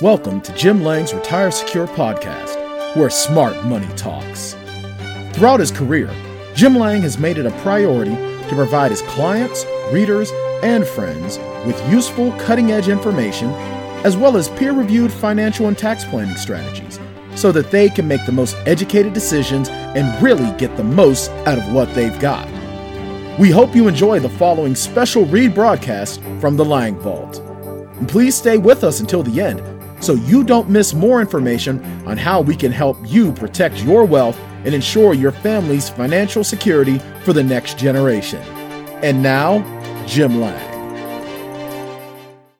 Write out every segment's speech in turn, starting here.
Welcome to Jim Lange's Retire Secure podcast, where smart money talks. Throughout his career, Jim Lange has made it a priority to provide his clients, readers, and friends with useful, cutting edge information, as well as peer reviewed financial and tax planning strategies, so that they can make the most educated decisions and really get the most out of what they've got. We hope you enjoy the following special read broadcast from the Lange Vault. And please stay with us until the end so you don't miss more information on how we can help you protect your wealth and ensure your family's financial security for the next generation. And now, Jim Lange.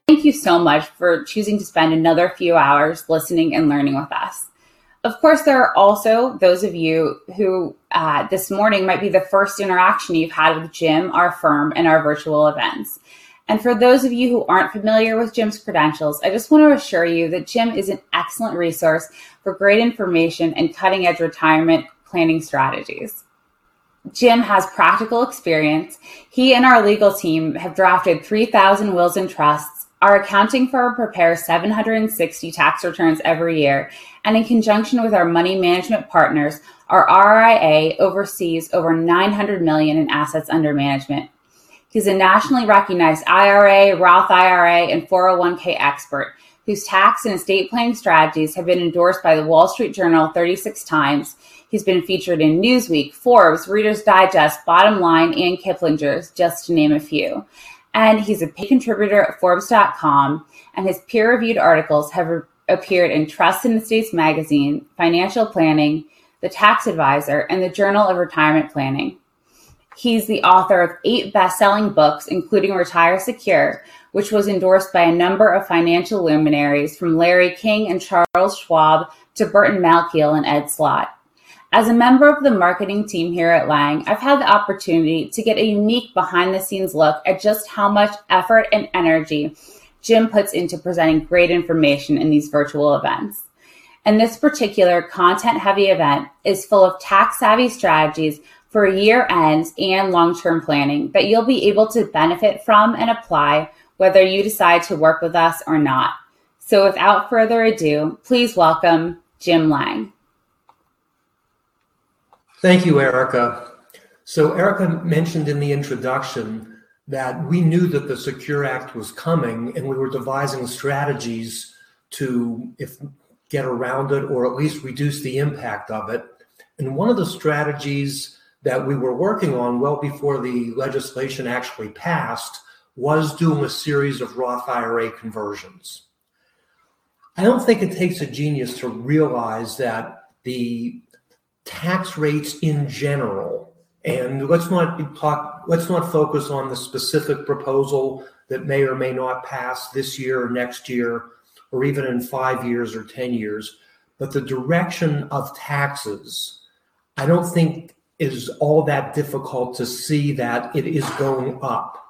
Thank you so much for choosing to spend another few hours listening and learning with us. Of course, there are also those of you who uh, this morning might be the first interaction you've had with Jim, our firm, and our virtual events. And for those of you who aren't familiar with Jim's credentials, I just want to assure you that Jim is an excellent resource for great information and cutting edge retirement planning strategies. Jim has practical experience. He and our legal team have drafted 3,000 wills and trusts. Our accounting firm prepares 760 tax returns every year. And in conjunction with our money management partners, our RIA oversees over 900 million in assets under management. He's a nationally recognized IRA, Roth IRA, and 401k expert whose tax and estate planning strategies have been endorsed by the Wall Street Journal 36 times. He's been featured in Newsweek, Forbes, Reader's Digest, Bottom Line, and Kiplinger's, just to name a few. And he's a paid contributor at Forbes.com, and his peer reviewed articles have re- appeared in Trust and Estates Magazine, Financial Planning, The Tax Advisor, and the Journal of Retirement Planning. He's the author of eight best selling books, including Retire Secure, which was endorsed by a number of financial luminaries from Larry King and Charles Schwab to Burton Malkiel and Ed Slott. As a member of the marketing team here at Lange, I've had the opportunity to get a unique behind the scenes look at just how much effort and energy Jim puts into presenting great information in these virtual events. And this particular content heavy event is full of tax savvy strategies for year ends and long term planning that you'll be able to benefit from and apply whether you decide to work with us or not. So without further ado, please welcome Jim Lange. Thank you, Erica. So, Erica mentioned in the introduction that we knew that the Secure Act was coming and we were devising strategies to if get around it or at least reduce the impact of it. And one of the strategies that we were working on well before the legislation actually passed was doing a series of Roth IRA conversions. I don't think it takes a genius to realize that the tax rates in general, and let's not talk, let's not focus on the specific proposal that may or may not pass this year or next year, or even in five years or 10 years, but the direction of taxes, I don't think is all that difficult to see that it is going up.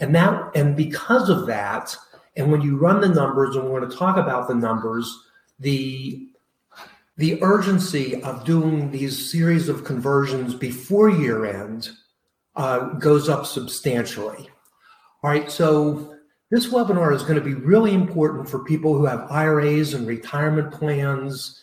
And that and because of that, and when you run the numbers, and we're going to talk about the numbers, the the urgency of doing these series of conversions before year end uh, goes up substantially. All right, so this webinar is going to be really important for people who have IRAs and retirement plans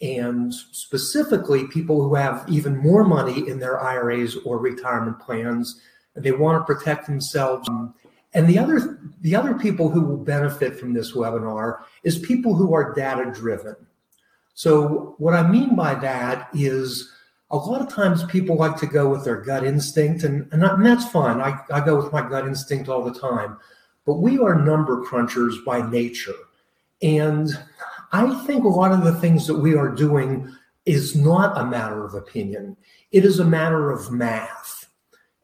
and specifically people who have even more money in their IRAs or retirement plans. They want to protect themselves. Um, and the other the other people who will benefit from this webinar is people who are data driven. So what I mean by that is a lot of times people like to go with their gut instinct, and, and, and that's fine. I, I go with my gut instinct all the time. But we are number crunchers by nature. And I think a lot of the things that we are doing is not a matter of opinion. It is a matter of math.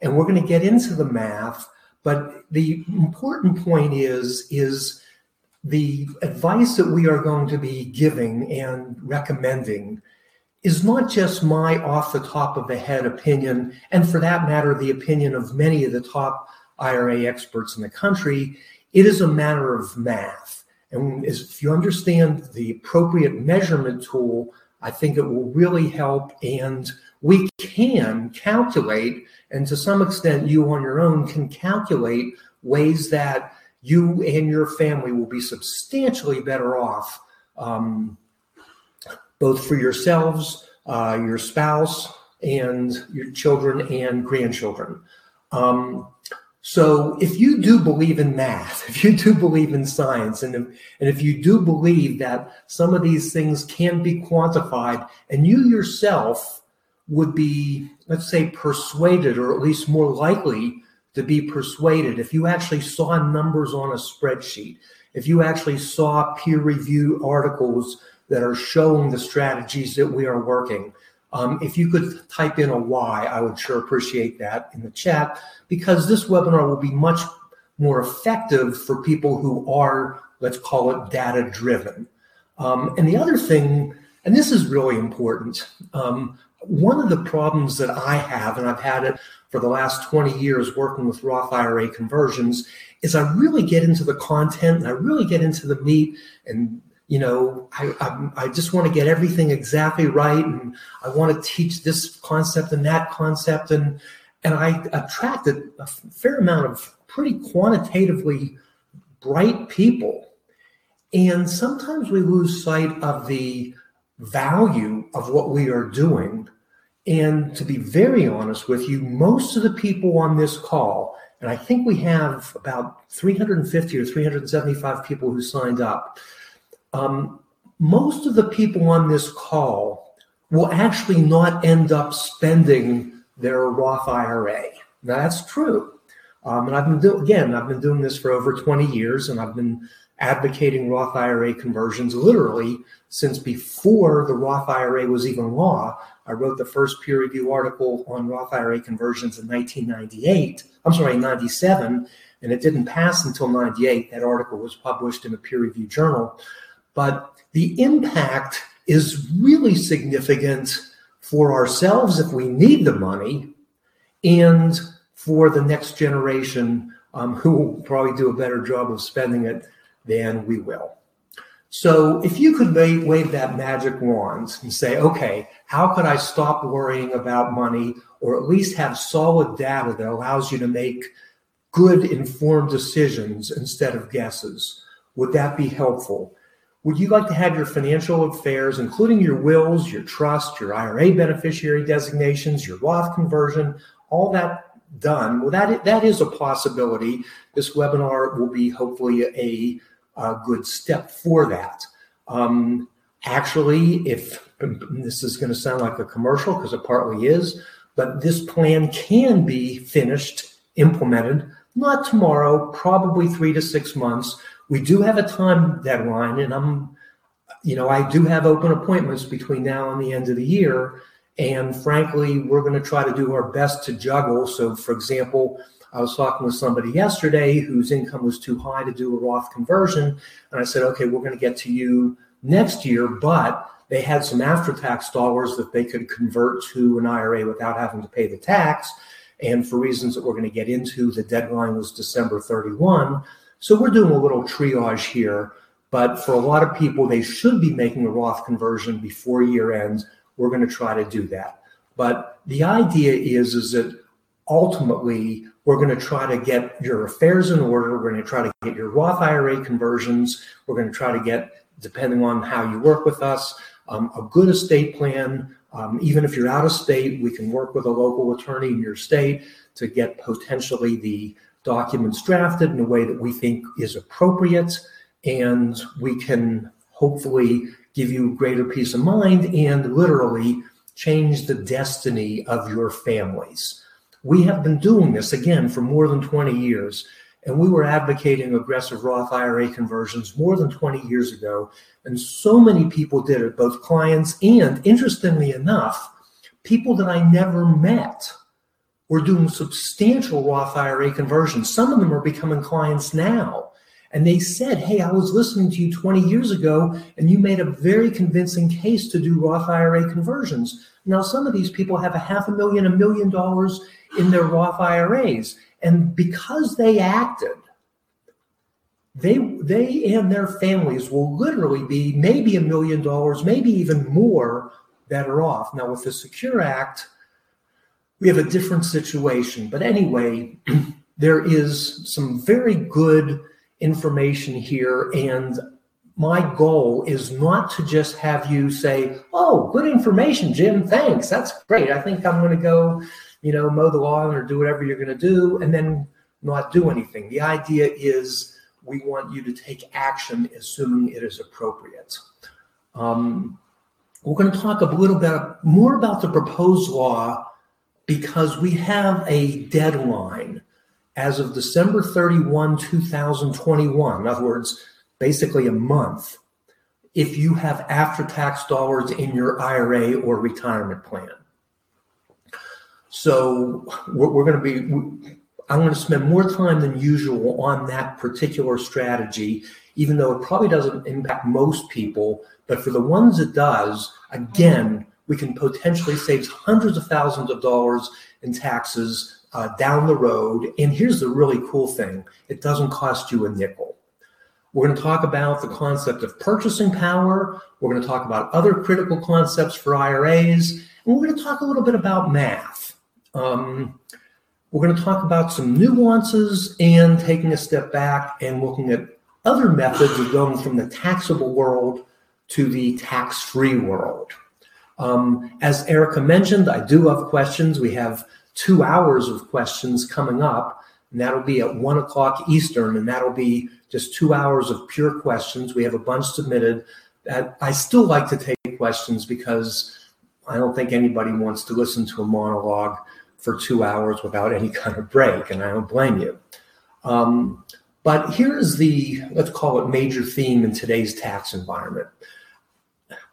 And we're going to get into the math, but the important point is is the advice that we are going to be giving and recommending is not just my off the top of the head opinion, and for that matter, the opinion of many of the top IRA experts in the country. It is a matter of math. And if you understand the appropriate measurement tool, I think it will really help. And we can calculate, and to some extent, you on your own can calculate ways that you and your family will be substantially better off, um, both for yourselves, uh, your spouse, and your children and grandchildren. Um, so if you do believe in math, if you do believe in science, and if, and if you do believe that some of these things can be quantified, and you yourself would be, let's say, persuaded, or at least more likely to be persuaded, if you actually saw numbers on a spreadsheet, if you actually saw peer review articles that are showing the strategies that we are working, um, if you could type in a why, I would sure appreciate that in the chat because this webinar will be much more effective for people who are, let's call it data driven. Um, and the other thing, and this is really important, um, one of the problems that I have, and I've had it for the last 20 years working with Roth IRA conversions, is I really get into the content and I really get into the meat and you know, I, I, I, just want to get everything exactly right, and I want to teach this concept and that concept, and and I attracted a fair amount of pretty quantitatively bright people, and sometimes we lose sight of the value of what we are doing. And to be very honest with you, most of the people on this call, and I think we have about 350 or 375 people who signed up um, most of the people on this call will actually not end up spending their Roth IRA. That's true. Um, and I've been doing, again, I've been doing this for over 20 years and I've been advocating Roth IRA conversions literally since before the Roth IRA was even law. I wrote the first peer review article on Roth IRA conversions in 1998. I'm sorry, 97, and it didn't pass until 98. That article was published in a peer review journal but the impact is really significant for ourselves if we need the money and for the next generation um, who will probably do a better job of spending it than we will. So if you could wave, wave that magic wand and say, okay, how could I stop worrying about money or at least have solid data that allows you to make good informed decisions instead of guesses? Would that be helpful? Would you like to have your financial affairs, including your wills, your trust, your IRA beneficiary designations, your Roth conversion, all that done? Well, that, that is a possibility. This webinar will be hopefully a, a good step for that. Um, actually, if this is going to sound like a commercial, because it partly is, but this plan can be finished, implemented, not tomorrow, probably three to six months we do have a time deadline, and I'm, you know, I do have open appointments between now and the end of the year. And frankly, we're going to try to do our best to juggle. So, for example, I was talking with somebody yesterday whose income was too high to do a Roth conversion. And I said, okay, we're going to get to you next year, but they had some after tax dollars that they could convert to an IRA without having to pay the tax. And for reasons that we're going to get into, the deadline was December 31. So we're doing a little triage here, but for a lot of people, they should be making a Roth conversion before year ends. We're going to try to do that. But the idea is, is that ultimately we're going to try to get your affairs in order. We're going to try to get your Roth IRA conversions. We're going to try to get, depending on how you work with us, um, a good estate plan. Um, even if you're out of state, we can work with a local attorney in your state to get potentially the documents drafted in a way that we think is appropriate, and we can hopefully give you greater peace of mind and literally change the destiny of your families. We have been doing this again for more than 20 years, and we were advocating aggressive Roth IRA conversions more than 20 years ago. And so many people did it, both clients and, interestingly enough, people that I never met we're doing substantial Roth IRA conversions. Some of them are becoming clients now. And they said, Hey, I was listening to you 20 years ago, and you made a very convincing case to do Roth IRA conversions. Now, some of these people have a half a million, a million dollars in their Roth IRAs. And because they acted, they they and their families will literally be maybe a million dollars, maybe even more better off. Now, with the Secure Act, we have a different situation. But anyway, there is some very good information here. And my goal is not to just have you say, "Oh, good information, Jim. Thanks. That's great. I think I'm going to go, you know, mow the lawn or do whatever you're going to do," and then not do anything. The idea is we want you to take action assuming it is appropriate. Um, we're going to talk a little bit more about the proposed law because we have a deadline as of December 31, 2021. In other words, basically a month, if you have after tax dollars in your IRA or retirement plan. So we're, we're going to be, I'm going to spend more time than usual on that particular strategy, even though it probably doesn't impact most people. But for the ones it does, again, we can potentially save hundreds of thousands of dollars in taxes uh, down the road. And here's the really cool thing it doesn't cost you a nickel. We're going to talk about the concept of purchasing power. We're going to talk about other critical concepts for IRAs. And we're going to talk a little bit about math. Um, we're going to talk about some nuances and taking a step back and looking at other methods of going from the taxable world to the tax free world. Um, as Erica mentioned, I do have questions. We have two hours of questions coming up, and that'll be at one o'clock Eastern, and that'll be just two hours of pure questions. We have a bunch submitted. I still like to take questions because I don't think anybody wants to listen to a monologue for two hours without any kind of break, and I don't blame you. Um, but here's the, let's call it major theme in today's tax environment.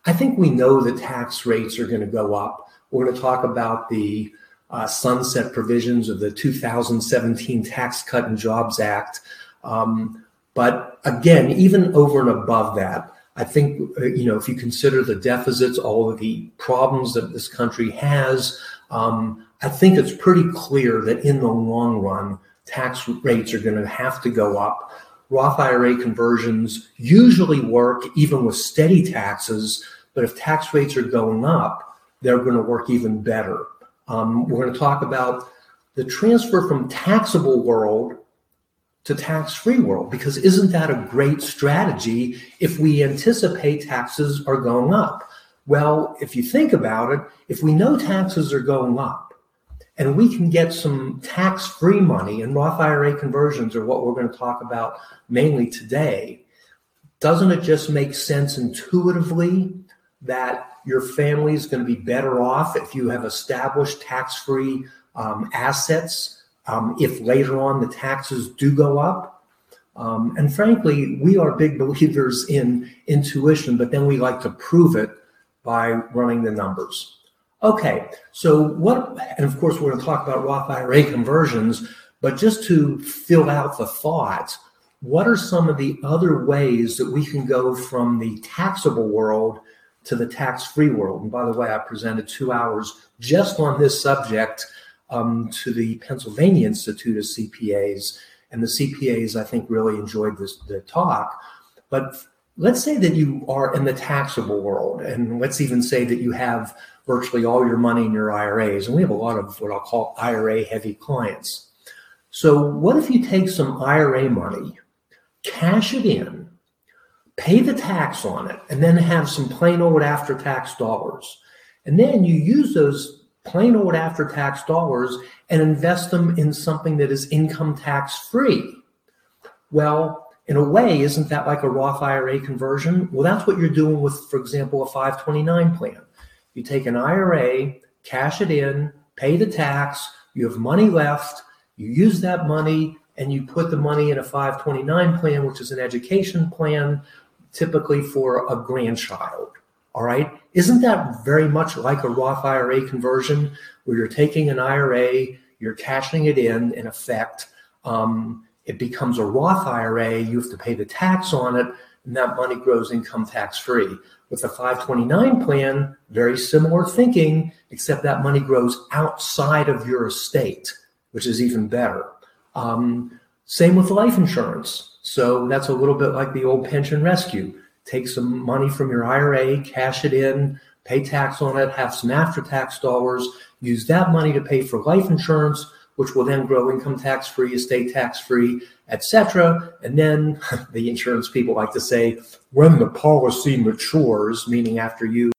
I think we know the tax rates are going to go up. We're going to talk about the uh, sunset provisions of the 2017 Tax Cut and Jobs Act. Um, but again, even over and above that, I think, uh, you know, if you consider the deficits, all of the problems that this country has, um, I think it's pretty clear that in the long run, tax rates are going to have to go up. Roth IRA conversions usually work even with steady taxes, but if tax rates are going up, they're going to work even better. Um, we're going to talk about the transfer from taxable world to tax free world because isn't that a great strategy if we anticipate taxes are going up? Well, if you think about it, if we know taxes are going up, and we can get some tax free money, and Roth IRA conversions are what we're going to talk about mainly today. Doesn't it just make sense intuitively that your family is going to be better off if you have established tax free um, assets um, if later on the taxes do go up? Um, and frankly, we are big believers in intuition, but then we like to prove it by running the numbers. Okay, so what, and of course, we're going to talk about Roth IRA conversions, but just to fill out the thought, what are some of the other ways that we can go from the taxable world to the tax free world? And by the way, I presented two hours just on this subject um, to the Pennsylvania Institute of CPAs. And the CPAs, I think, really enjoyed this the talk. But let's say that you are in the taxable world, and let's even say that you have virtually all your money in your IRAs. And we have a lot of what I'll call IRA heavy clients. So, what if you take some IRA money, cash it in, pay the tax on it, and then have some plain old after tax dollars? And then you use those plain old after tax dollars and invest them in something that is income tax free. Well, in a way, isn't that like a Roth IRA conversion? Well, that's what you're doing with, for example, a 529 plan. You take an IRA, cash it in, pay the tax, you have money left, you use that money, and you put the money in a 529 plan, which is an education plan, typically for a grandchild. All right. Isn't that very much like a Roth IRA conversion where you're taking an IRA, you're cashing it in, in effect? Um, it becomes a Roth IRA, you have to pay the tax on it, and that money grows income tax free. With the 529 plan, very similar thinking, except that money grows outside of your estate, which is even better. Um, same with life insurance. So that's a little bit like the old pension rescue. Take some money from your IRA, cash it in, pay tax on it, have some after tax dollars, use that money to pay for life insurance, which will then grow income tax free, estate tax free, etc. And then the insurance people like to say, when the policy matures, meaning after you,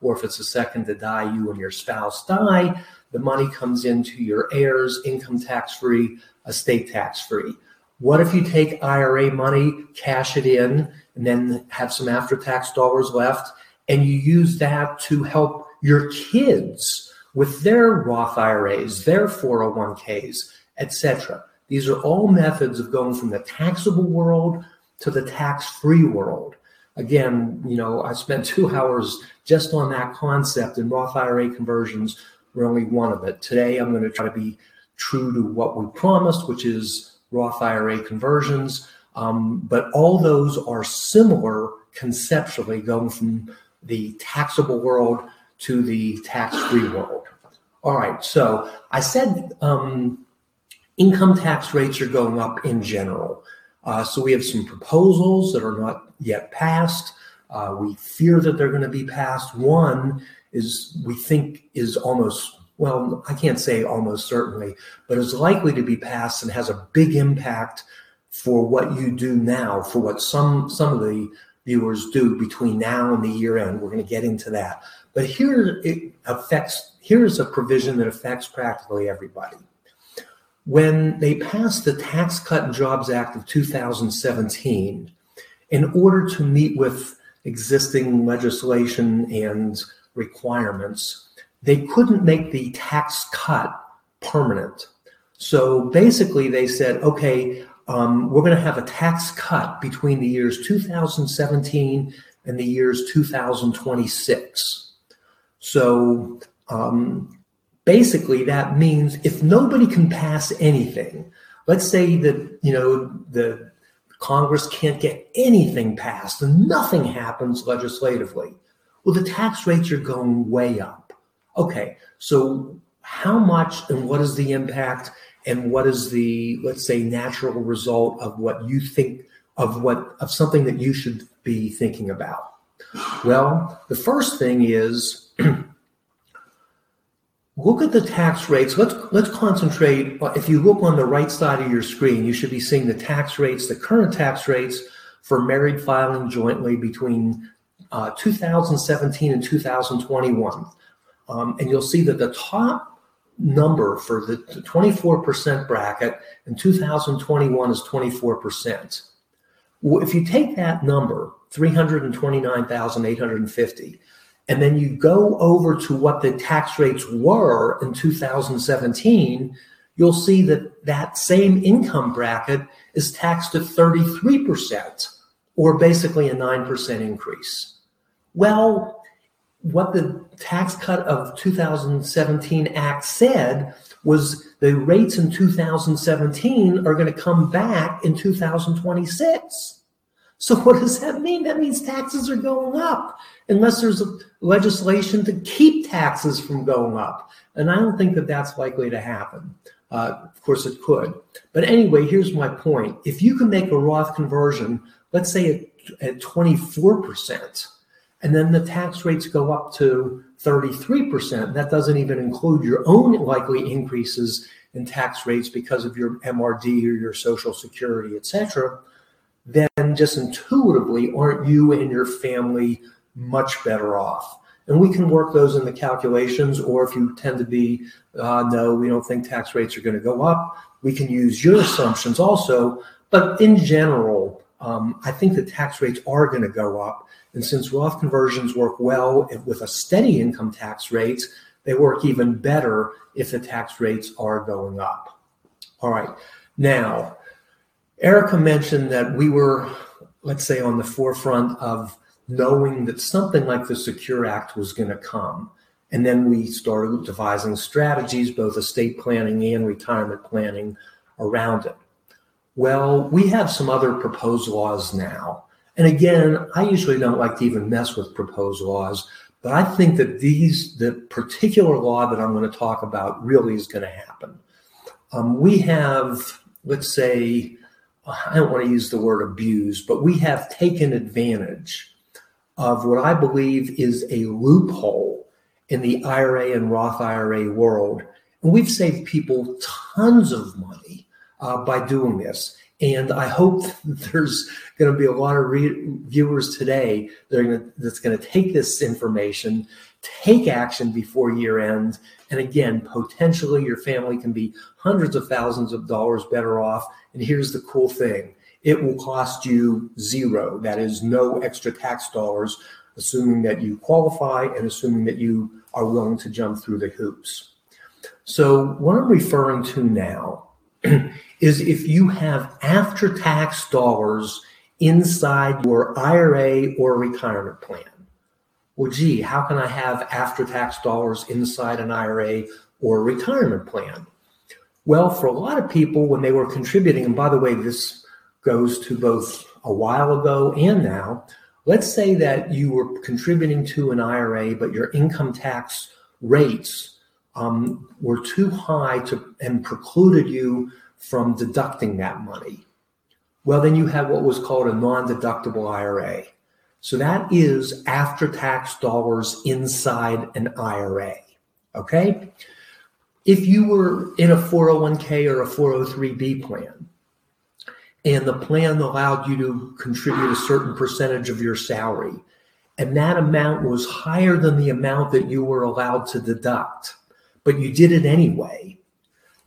or if it's a second to die, you and your spouse die, the money comes into your heirs, income tax free, estate tax free. What if you take IRA money, cash it in, and then have some after tax dollars left, and you use that to help your kids with their Roth IRAs, their 401ks, etc. These are all methods of going from the taxable world to the tax-free world. Again, you know, I spent two hours just on that concept, and Roth IRA conversions were only one of it. Today, I'm going to try to be true to what we promised, which is Roth IRA conversions. Um, but all those are similar conceptually, going from the taxable world to the tax-free world. All right, so I said um, income tax rates are going up in general. Uh, so we have some proposals that are not yet passed. Uh, we fear that they're going to be passed. One is we think is almost well, I can't say almost certainly, but is likely to be passed and has a big impact for what you do now, for what some some of the viewers do between now and the year end. We're going to get into that. But here it affects here's a provision that affects practically everybody. When they passed the Tax Cut and Jobs Act of 2017, in order to meet with existing legislation and requirements, they couldn't make the tax cut permanent. So basically, they said, okay, um, we're going to have a tax cut between the years 2017 and the years 2026. So um, basically, that means if nobody can pass anything, let's say that you know the Congress can't get anything passed and nothing happens legislatively. Well, the tax rates are going way up. Okay, so how much and what is the impact and what is the let's say natural result of what you think of what of something that you should be thinking about? Well, the first thing is look at the tax rates. Let's let's concentrate. If you look on the right side of your screen, you should be seeing the tax rates, the current tax rates for married filing jointly between uh, 2017 and 2021. Um, and you'll see that the top number for the 24% bracket in 2021 is 24%. Well, if you take that number, 329,850, and then you go over to what the tax rates were in 2017, you'll see that that same income bracket is taxed at 33%, or basically a 9% increase. Well, what the tax cut of 2017 Act said was the rates in 2017 are going to come back in 2026. So what does that mean? That means taxes are going up unless there's legislation to keep taxes from going up. And I don't think that that's likely to happen. Uh, of course, it could. But anyway, here's my point. If you can make a Roth conversion, let's say at, at 24%, and then the tax rates go up to 33%, that doesn't even include your own likely increases in tax rates because of your MRD or your Social Security, et cetera, then just intuitively aren't you and your family much better off. And we can work those in the calculations, or if you tend to be, uh, no, we don't think tax rates are going to go up, we can use your assumptions also. But in general, um, I think the tax rates are going to go up. And since Roth conversions work well with a steady income tax rate, they work even better if the tax rates are going up. All right. Now, Erica mentioned that we were, let's say, on the forefront of knowing that something like the Secure Act was going to come. And then we started devising strategies, both estate planning and retirement planning around it. Well, we have some other proposed laws now. And again, I usually don't like to even mess with proposed laws, but I think that these, the particular law that I'm going to talk about really is going to happen. Um, we have, let's say, I don't want to use the word abuse, but we have taken advantage of what I believe is a loophole in the IRA and Roth IRA world. And we've saved people tons of money uh, by doing this. And I hope there's going to be a lot of re- viewers today that gonna, that's going to take this information, take action before year end. And again, potentially your family can be hundreds of thousands of dollars better off. And here's the cool thing it will cost you zero. That is, no extra tax dollars, assuming that you qualify and assuming that you are willing to jump through the hoops. So, what I'm referring to now is if you have after tax dollars inside your IRA or retirement plan. Well, gee, how can I have after tax dollars inside an IRA or retirement plan? Well, for a lot of people, when they were contributing, and by the way, this goes to both a while ago and now, let's say that you were contributing to an IRA, but your income tax rates um, were too high to and precluded you from deducting that money. Well, then you have what was called a non deductible IRA. So that is after tax dollars inside an IRA. Okay. If you were in a 401k or a 403b plan, and the plan allowed you to contribute a certain percentage of your salary, and that amount was higher than the amount that you were allowed to deduct, but you did it anyway,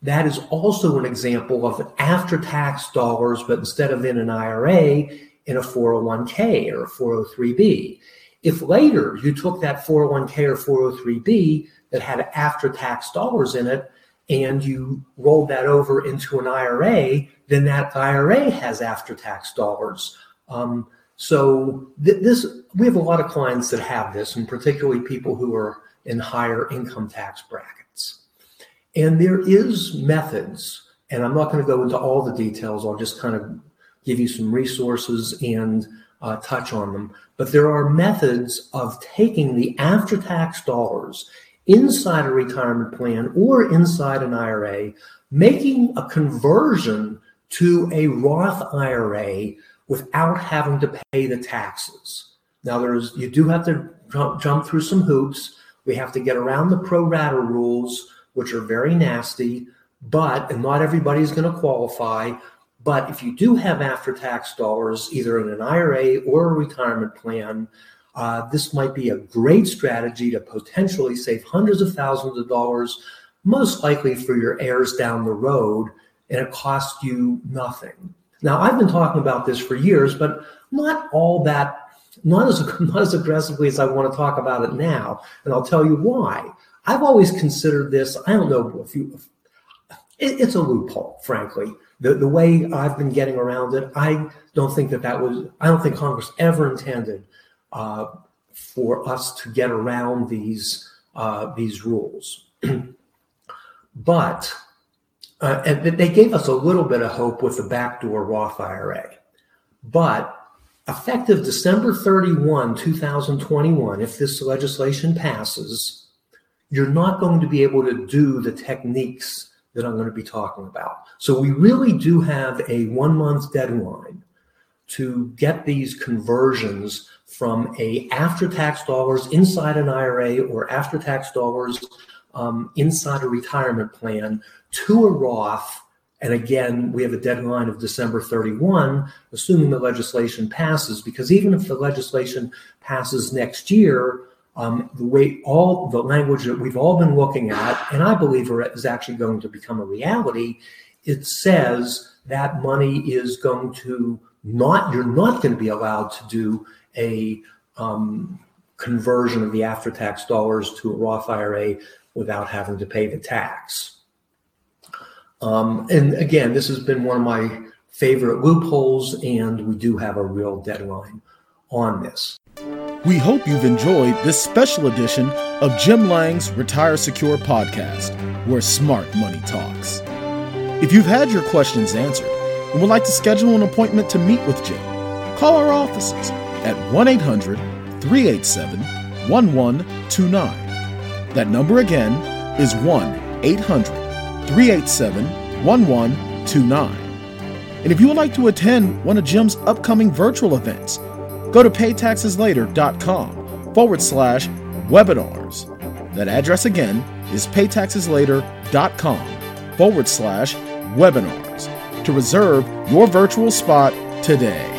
that is also an example of after tax dollars, but instead of in an IRA, in a 401k or a 403b. If later you took that 401k or 403b that had after tax dollars in it and you rolled that over into an IRA, then that IRA has after tax dollars. Um, so th- this we have a lot of clients that have this, and particularly people who are in higher income tax brackets. And there is methods, and I'm not going to go into all the details. I'll just kind of give you some resources and uh, touch on them. But there are methods of taking the after tax dollars inside a retirement plan or inside an IRA, making a conversion to a Roth IRA without having to pay the taxes. Now, there's you do have to jump, jump through some hoops. We have to get around the pro rata rules which are very nasty, but, and not everybody's going to qualify. But if you do have after tax dollars, either in an IRA or a retirement plan, uh, this might be a great strategy to potentially save hundreds of thousands of dollars, most likely for your heirs down the road, and it costs you nothing. Now, I've been talking about this for years, but not all that, not as, not as aggressively as I want to talk about it now. And I'll tell you why. I've always considered this, I don't know if you, it, it's a loophole, frankly. The, the way I've been getting around it, I don't think that that was, I don't think Congress ever intended uh, for us to get around these, uh, these rules. but, uh, and they gave us a little bit of hope with the backdoor Roth IRA. But effective December 31, 2021, if this legislation passes, you're not going to be able to do the techniques that I'm going to be talking about. So we really do have a one month deadline to get these conversions from a after tax dollars inside an IRA or after tax dollars um, inside a retirement plan to a Roth. And again, we have a deadline of December 31, assuming the legislation passes, because even if the legislation passes next year, um, the way all the language that we've all been looking at, and I believe is actually going to become a reality, it says that money is going to not, you're not going to be allowed to do a um, conversion of the after tax dollars to a Roth IRA without having to pay the tax. Um, and again, this has been one of my favorite loopholes, and we do have a real deadline on this. We hope you've enjoyed this special edition of Jim Lange's Retire Secure podcast, where smart money talks. If you've had your questions answered and would like to schedule an appointment to meet with Jim, call our offices at 1 800 387 1129. That number again is 1 800 387 1129. And if you would like to attend one of Jim's upcoming virtual events, Go to paytaxeslater.com forward slash webinars. That address again is paytaxeslater.com forward slash webinars to reserve your virtual spot today.